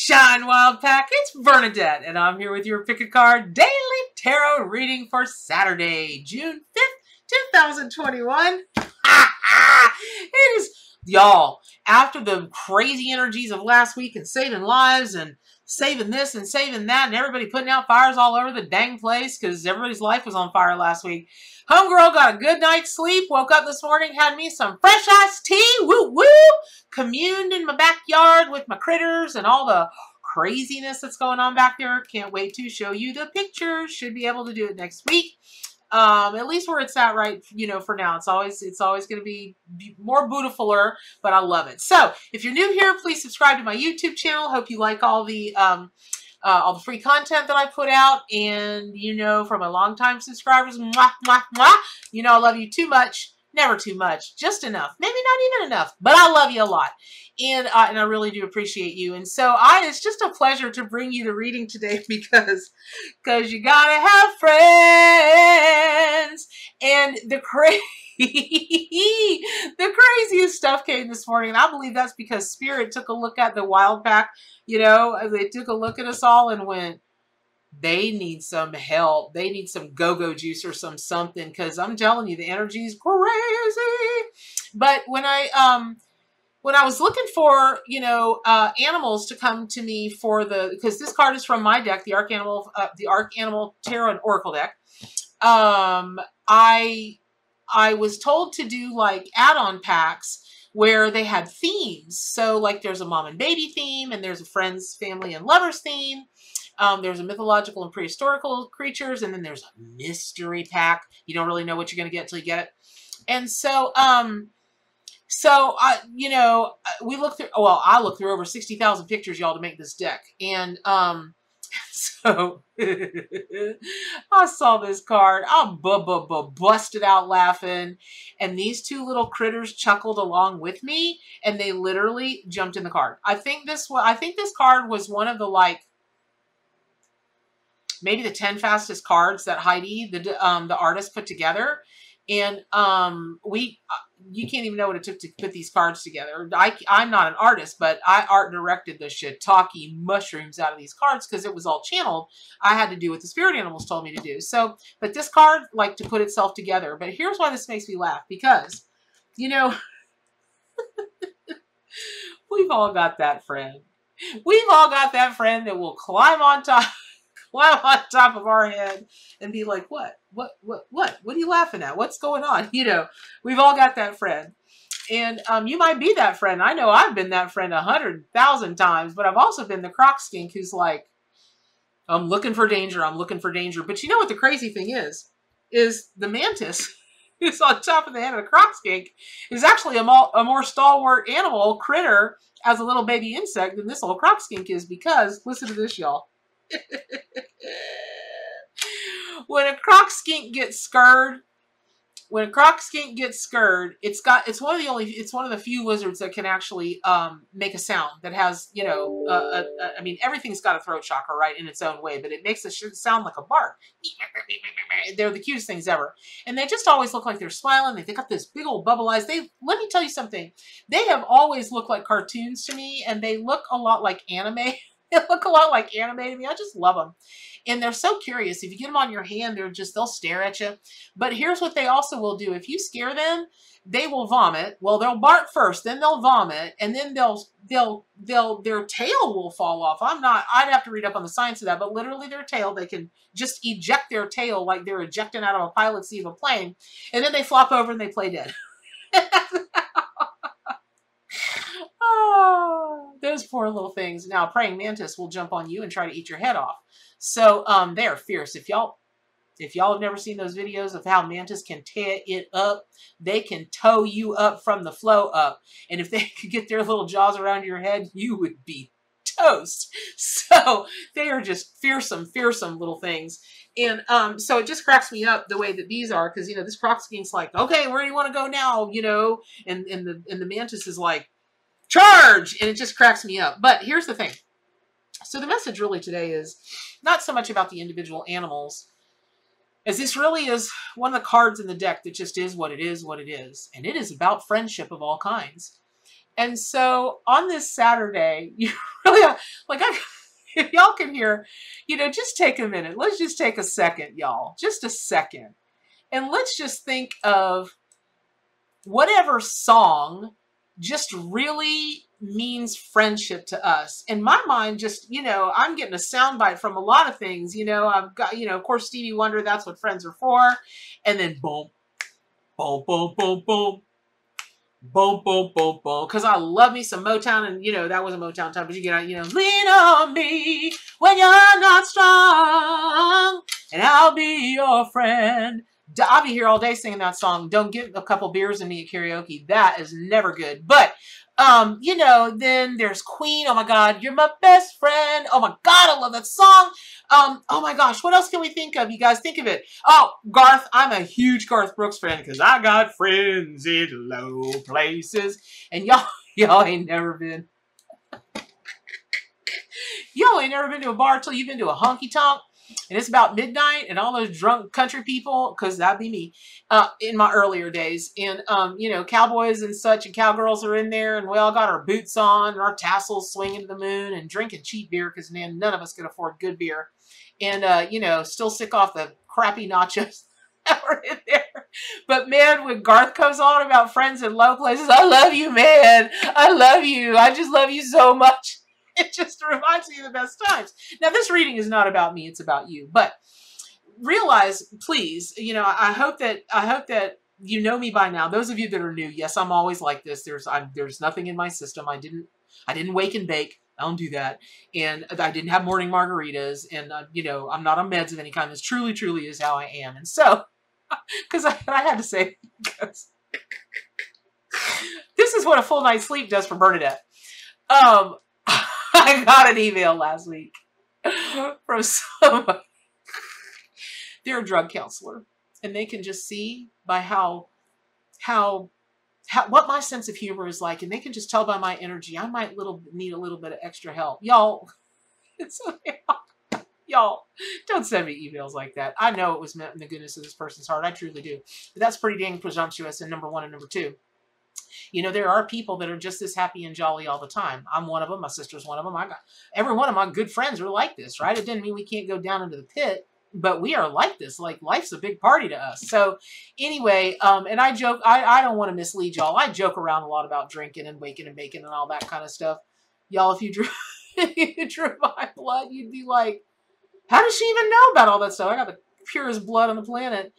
Shine Wild Pack, it's Bernadette, and I'm here with your Pick a Card Daily Tarot reading for Saturday, June 5th, 2021. it is, y'all, after the crazy energies of last week and saving lives and saving this and saving that and everybody putting out fires all over the dang place because everybody's life was on fire last week. Homegirl got a good night's sleep, woke up this morning, had me some fresh iced tea, woo woo, communed in my backyard with my critters and all the craziness that's going on back there. Can't wait to show you the pictures. Should be able to do it next week. Um, at least where it's at right, you know, for now. It's always it's always going to be more beautifuler, but I love it. So if you're new here, please subscribe to my YouTube channel. Hope you like all the um, uh, all the free content that I put out. And, you know, from my longtime subscribers, mwah, mwah, mwah, you know I love you too much. Never too much, just enough. Maybe not even enough, but I love you a lot. And, uh, and I really do appreciate you. And so I, it's just a pleasure to bring you the reading today because, because you gotta have friends. And the crazy, the craziest stuff came this morning. And I believe that's because Spirit took a look at the wild pack. You know, they took a look at us all and went, they need some help. They need some go-go juice or some something because I'm telling you, the energy is crazy. But when I um when I was looking for you know uh, animals to come to me for the because this card is from my deck, the Ark Animal uh, the Ark Animal Tarot and Oracle deck. Um, I I was told to do like add-on packs where they had themes. So like there's a mom and baby theme and there's a friends, family, and lovers theme. Um, there's a mythological and prehistorical creatures, and then there's a mystery pack. You don't really know what you're going to get until you get it. And so, um, so I, you know, uh, we look through. Well, I looked through over sixty thousand pictures, y'all, to make this deck, and um, so I saw this card. I bu bu bu busted out laughing, and these two little critters chuckled along with me, and they literally jumped in the card. I think this was. I think this card was one of the like maybe the 10 fastest cards that Heidi, the um, the artist, put together. And um, we, uh, you can't even know what it took to put these cards together. I, I'm not an artist, but I art directed the shiitake mushrooms out of these cards because it was all channeled. I had to do what the spirit animals told me to do. So, but this card, like to put itself together. But here's why this makes me laugh because, you know, we've all got that friend. We've all got that friend that will climb on top climb on top of our head and be like, what, what, what, what, what are you laughing at? What's going on? You know, we've all got that friend. And um, you might be that friend. I know I've been that friend a hundred thousand times, but I've also been the croc skink who's like, I'm looking for danger. I'm looking for danger. But you know what the crazy thing is? Is the mantis who's on top of the head of the croc skink is actually a more, a more stalwart animal critter as a little baby insect than this little croc skink is because, listen to this, y'all. When a croc skink gets scared, when a croc skink gets scared, it's got it's one of the only it's one of the few lizards that can actually um, make a sound that has you know uh, uh, uh, I mean everything's got a throat chakra right in its own way, but it makes a sound like a bark. They're the cutest things ever, and they just always look like they're smiling. They got this big old bubble eyes. They let me tell you something. They have always looked like cartoons to me, and they look a lot like anime. they look a lot like anime to me. I just love them. And they're so curious. If you get them on your hand, they're just, they'll stare at you. But here's what they also will do. If you scare them, they will vomit. Well, they'll bark first, then they'll vomit, and then they'll, they'll, they'll, their tail will fall off. I'm not, I'd have to read up on the science of that, but literally their tail, they can just eject their tail like they're ejecting out of a pilot seat of a plane. And then they flop over and they play dead. oh, those poor little things. Now, praying mantis will jump on you and try to eat your head off. So um, they're fierce. If y'all if y'all have never seen those videos of how mantis can tear it up, they can tow you up from the flow up. And if they could get their little jaws around your head, you would be toast. So they are just fearsome, fearsome little things. And um, so it just cracks me up the way that these are, because you know this croc skink's like, okay, where do you want to go now? You know, and and the and the mantis is like, charge, and it just cracks me up. But here's the thing. So the message really today is not so much about the individual animals, as this really is one of the cards in the deck that just is what it is, what it is, and it is about friendship of all kinds. And so on this Saturday, you really like I if y'all can hear, you know, just take a minute. Let's just take a second, y'all. Just a second. And let's just think of whatever song just really means friendship to us. In my mind, just, you know, I'm getting a soundbite from a lot of things. You know, I've got, you know, of course, Stevie Wonder, that's what friends are for. And then boom, boom, boom, boom, boom. Boom, boom, boom, boom. Because I love me some Motown, and you know, that wasn't Motown time, but you get out, you know, lean on me when you're not strong, and I'll be your friend. I'll be here all day singing that song. Don't get a couple beers in me at karaoke. That is never good. But um, you know, then there's Queen. Oh my God, you're my best friend. Oh my God, I love that song. Um, oh my gosh, what else can we think of? You guys think of it. Oh, Garth, I'm a huge Garth Brooks fan because I got friends in low places. And y'all, y'all ain't never been. y'all ain't never been to a bar till you've been to a honky tonk and it's about midnight and all those drunk country people because that'd be me uh, in my earlier days. And um, you know cowboys and such and cowgirls are in there and we all got our boots on and our tassels swinging to the moon and drinking cheap beer because man none of us could afford good beer. And uh, you know still sick off the crappy nachos that were in there. But man when garth comes on about friends in low places i love you man. I love you. I just love you so much it just reminds me of the best times. Now, this reading is not about me; it's about you. But realize, please, you know, I hope that I hope that you know me by now. Those of you that are new, yes, I'm always like this. There's I'm, there's nothing in my system. I didn't I didn't wake and bake. I don't do that, and I didn't have morning margaritas, and uh, you know, I'm not on meds of any kind. This truly, truly is how I am, and so because I, I had to say this is what a full night's sleep does for Bernadette. Um, I got an email last week from somebody. They're a drug counselor, and they can just see by how, how, how, what my sense of humor is like, and they can just tell by my energy I might little need a little bit of extra help. Y'all, it's y'all don't send me emails like that. I know it was meant in the goodness of this person's heart. I truly do, but that's pretty dang presumptuous. And number one and number two. You know, there are people that are just as happy and jolly all the time. I'm one of them. My sister's one of them. I got every one of my good friends are like this, right? It didn't mean we can't go down into the pit, but we are like this. Like life's a big party to us. So anyway, um, and I joke. I I don't want to mislead y'all. I joke around a lot about drinking and waking and baking and all that kind of stuff. Y'all, if you drew you drew my blood, you'd be like, how does she even know about all that stuff? I got the purest blood on the planet.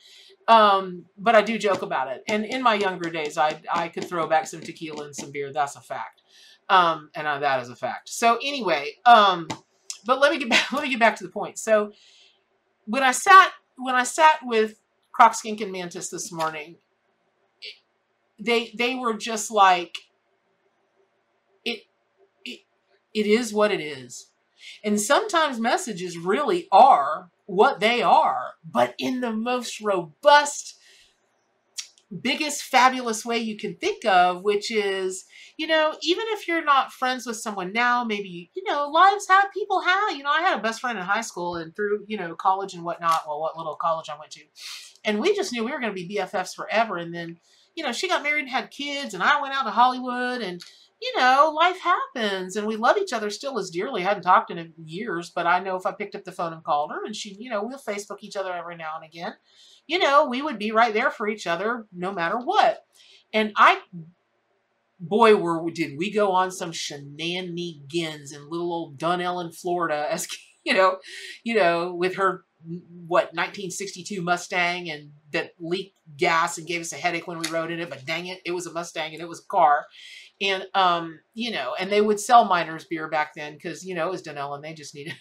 Um, but I do joke about it. And in my younger days, I, I could throw back some tequila and some beer. That's a fact. Um, and uh, that is a fact. So anyway, um, but let me get back, let me get back to the point. So when I sat, when I sat with Croc Skink and Mantis this morning, they, they were just like, it, it, it is what it is. And sometimes messages really are what they are, but in the most robust, biggest, fabulous way you can think of, which is, you know, even if you're not friends with someone now, maybe, you know, lives have, people have, you know, I had a best friend in high school and through, you know, college and whatnot, well, what little college I went to. And we just knew we were going to be BFFs forever. And then, you know, she got married and had kids, and I went out to Hollywood and, you know, life happens and we love each other still as dearly. I hadn't talked in years, but I know if I picked up the phone and called her and she, you know, we'll Facebook each other every now and again, you know, we would be right there for each other no matter what. And I, boy, were did we go on some shenanigans in little old Dunnellon, Florida, as you know, you know, with her what 1962 Mustang and that leaked gas and gave us a headache when we rode in it. But dang it, it was a Mustang and it was a car and um, you know, and they would sell miners beer back then because you know it was Dunnellon. They just needed,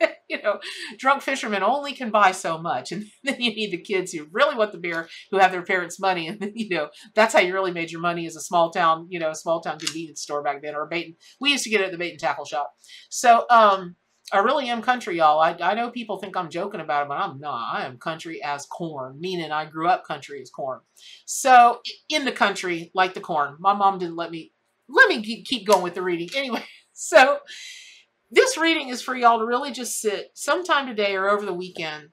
you know, drunk fishermen only can buy so much, and then you need the kids who really want the beer, who have their parents' money, and then you know that's how you really made your money as a small town, you know, small town convenience store back then, or a bait. And, we used to get it at the bait and tackle shop. So um, I really am country, y'all. I, I know people think I'm joking about it, but I'm not. I am country as corn, meaning I grew up country as corn. So in the country, like the corn, my mom didn't let me let me keep going with the reading. Anyway, so this reading is for y'all to really just sit sometime today or over the weekend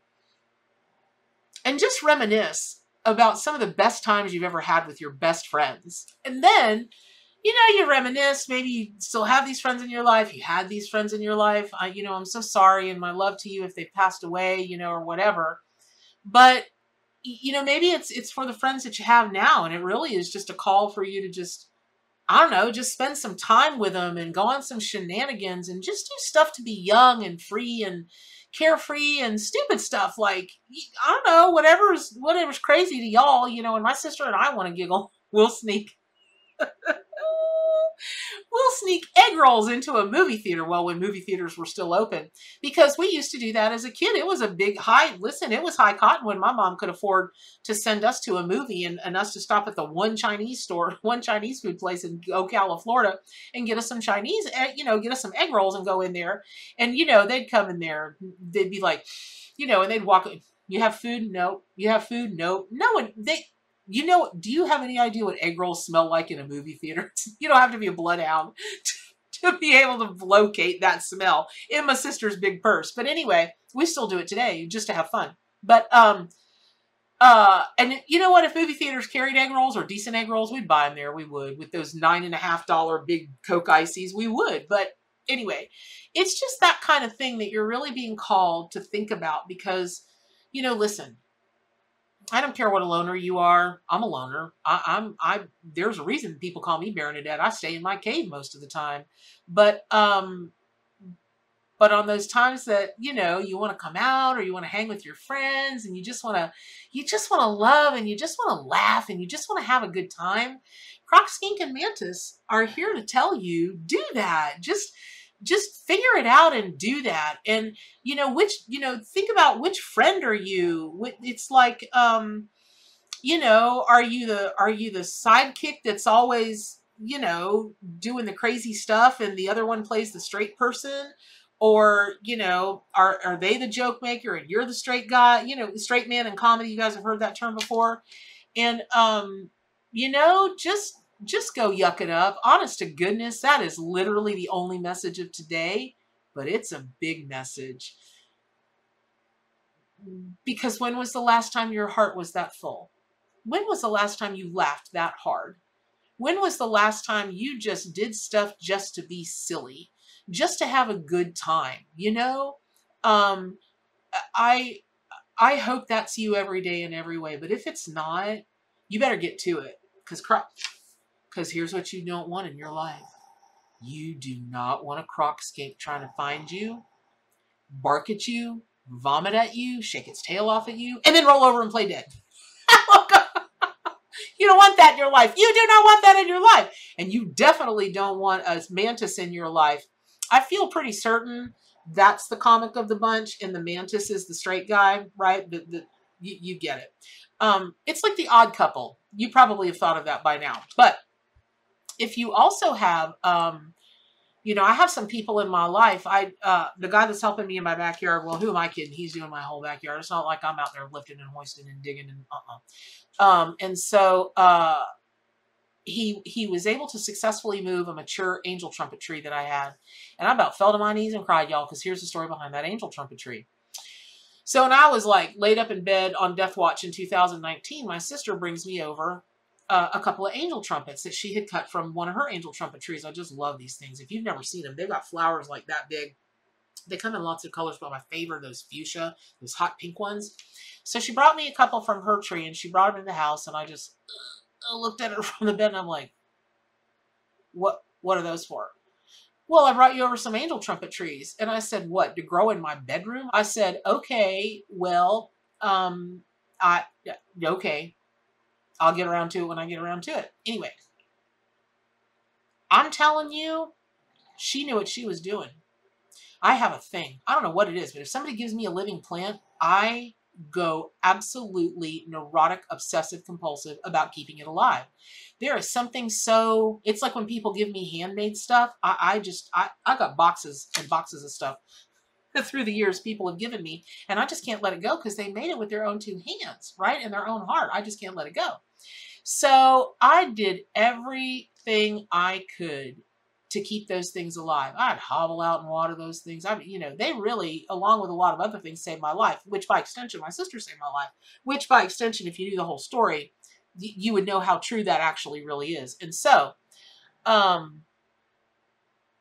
and just reminisce about some of the best times you've ever had with your best friends. And then you know, you reminisce. Maybe you still have these friends in your life. You had these friends in your life. I, you know, I'm so sorry and my love to you if they've passed away, you know, or whatever. But you know, maybe it's it's for the friends that you have now, and it really is just a call for you to just, I don't know, just spend some time with them and go on some shenanigans and just do stuff to be young and free and carefree and stupid stuff like I don't know, whatever's whatever's crazy to y'all. You know, and my sister and I want to giggle, we'll sneak we'll sneak egg rolls into a movie theater. Well, when movie theaters were still open, because we used to do that as a kid. It was a big high, listen, it was high cotton when my mom could afford to send us to a movie and, and us to stop at the one Chinese store, one Chinese food place in Ocala, Florida, and get us some Chinese, eh, you know, get us some egg rolls and go in there. And, you know, they'd come in there, they'd be like, you know, and they'd walk, you have food? No. You have food? No. No one, they, you know, do you have any idea what egg rolls smell like in a movie theater? you don't have to be a bloodhound to, to be able to locate that smell in my sister's big purse. But anyway, we still do it today just to have fun. But, um, uh, and you know what? If movie theaters carried egg rolls or decent egg rolls, we'd buy them there. We would with those nine and a half dollar big Coke ices. We would. But anyway, it's just that kind of thing that you're really being called to think about because, you know, listen, I don't care what a loner you are. I'm a loner. I, am I. There's a reason people call me Bernadette. I stay in my cave most of the time, but um, but on those times that you know you want to come out or you want to hang with your friends and you just want to, you just want to love and you just want to laugh and you just want to have a good time. Croc Skink and Mantis are here to tell you do that. Just just figure it out and do that. And you know which you know think about which friend are you it's like um you know are you the are you the sidekick that's always you know doing the crazy stuff and the other one plays the straight person? Or you know are are they the joke maker and you're the straight guy you know straight man in comedy you guys have heard that term before? And um you know just just go yuck it up. Honest to goodness, that is literally the only message of today, but it's a big message. Because when was the last time your heart was that full? When was the last time you laughed that hard? When was the last time you just did stuff just to be silly, just to have a good time? You know, um, I I hope that's you every day in every way. But if it's not, you better get to it because because here's what you don't want in your life. You do not want a croc trying to find you, bark at you, vomit at you, shake its tail off at you, and then roll over and play dead. you don't want that in your life. You do not want that in your life. And you definitely don't want a mantis in your life. I feel pretty certain that's the comic of the bunch, and the mantis is the straight guy, right? The, the, you, you get it. Um, it's like the odd couple. You probably have thought of that by now. But if you also have, um, you know, I have some people in my life. I uh, the guy that's helping me in my backyard. Well, who am I kidding? He's doing my whole backyard. It's not like I'm out there lifting and hoisting and digging and uh-uh. Um, and so uh, he he was able to successfully move a mature angel trumpet tree that I had, and I about fell to my knees and cried, y'all, because here's the story behind that angel trumpet tree. So when I was like laid up in bed on death watch in 2019, my sister brings me over uh, a couple of angel trumpets that she had cut from one of her angel trumpet trees. I just love these things. If you've never seen them, they've got flowers like that big. They come in lots of colors, but my favorite those fuchsia, those hot pink ones. So she brought me a couple from her tree, and she brought them in the house, and I just uh, looked at it from the bed, and I'm like, "What? What are those for?" Well, I brought you over some angel trumpet trees, and I said, "What? To grow in my bedroom?" I said, "Okay, well, um, I okay." I'll get around to it when I get around to it. Anyway, I'm telling you, she knew what she was doing. I have a thing. I don't know what it is, but if somebody gives me a living plant, I go absolutely neurotic, obsessive, compulsive about keeping it alive. There is something so, it's like when people give me handmade stuff, I, I just, I, I got boxes and boxes of stuff through the years people have given me, and I just can't let it go because they made it with their own two hands, right? In their own heart. I just can't let it go. So I did everything I could to keep those things alive. I'd hobble out and water those things. I, you know, they really, along with a lot of other things, saved my life. Which, by extension, my sister saved my life. Which, by extension, if you knew the whole story, you would know how true that actually really is. And so, um,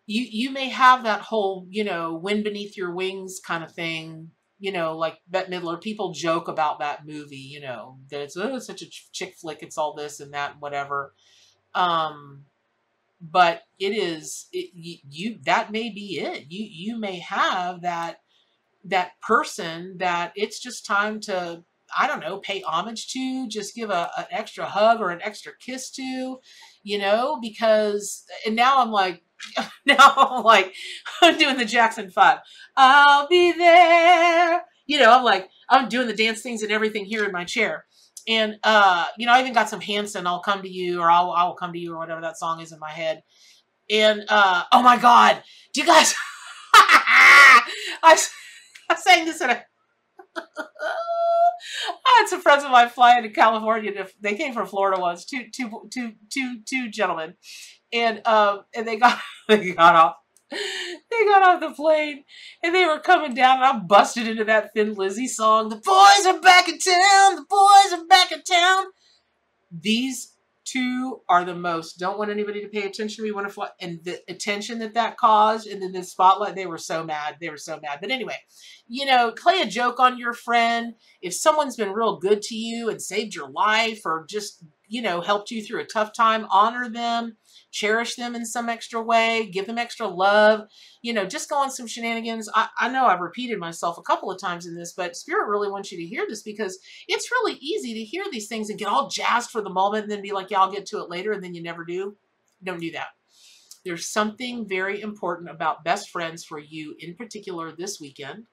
you you may have that whole you know wind beneath your wings kind of thing you know like bette midler people joke about that movie you know that it's, oh, such a chick flick it's all this and that and whatever. Um but it is it, you, you that may be it. You you may have that that person that it's just time to I don't know, pay homage to, just give a, an extra hug or an extra kiss to, you know, because, and now I'm like, now I'm like, I'm doing the Jackson 5. I'll be there. You know, I'm like, I'm doing the dance things and everything here in my chair. And, uh, you know, I even got some Hanson, I'll come to you, or I'll, I'll come to you, or whatever that song is in my head. And, uh, oh my God, do you guys, I, I sang this in a, I had some friends of mine fly into California. To, they came from Florida once. Two, two, two, two, two gentlemen, and um, and they got they got off. They got off the plane and they were coming down, and I busted into that Thin Lizzy song. The boys are back in town. The boys are back in town. These two are the most. Don't want anybody to pay attention me want to fly and the attention that that caused and then the spotlight they were so mad they were so mad. But anyway you know play a joke on your friend. If someone's been real good to you and saved your life or just you know helped you through a tough time honor them cherish them in some extra way, give them extra love, you know, just go on some shenanigans. I, I know I've repeated myself a couple of times in this, but Spirit really wants you to hear this because it's really easy to hear these things and get all jazzed for the moment and then be like, yeah, I'll get to it later, and then you never do. Don't do that. There's something very important about best friends for you in particular this weekend,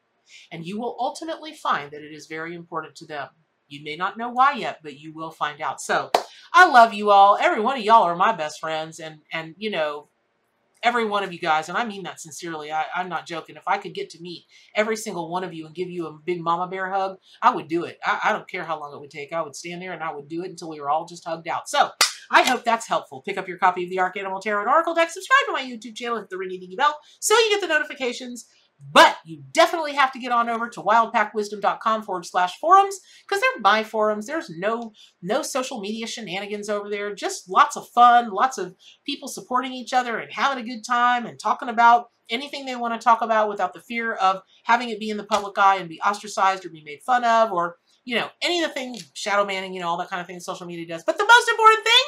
and you will ultimately find that it is very important to them. You may not know why yet, but you will find out. So I love you all. Every one of y'all are my best friends. And, and you know, every one of you guys, and I mean that sincerely. I, I'm not joking. If I could get to meet every single one of you and give you a big mama bear hug, I would do it. I, I don't care how long it would take. I would stand there and I would do it until we were all just hugged out. So I hope that's helpful. Pick up your copy of the Ark Animal Tarot Oracle deck. Subscribe to my YouTube channel, hit the ringy dingy bell so you get the notifications but you definitely have to get on over to wildpackwisdom.com forward slash forums because they're my forums. There's no no social media shenanigans over there. Just lots of fun, lots of people supporting each other and having a good time and talking about anything they want to talk about without the fear of having it be in the public eye and be ostracized or be made fun of or, you know, any of the things, shadow banning, you know, all that kind of thing social media does. But the most important thing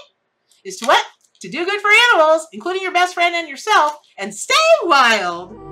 is to what? To do good for animals, including your best friend and yourself, and stay wild.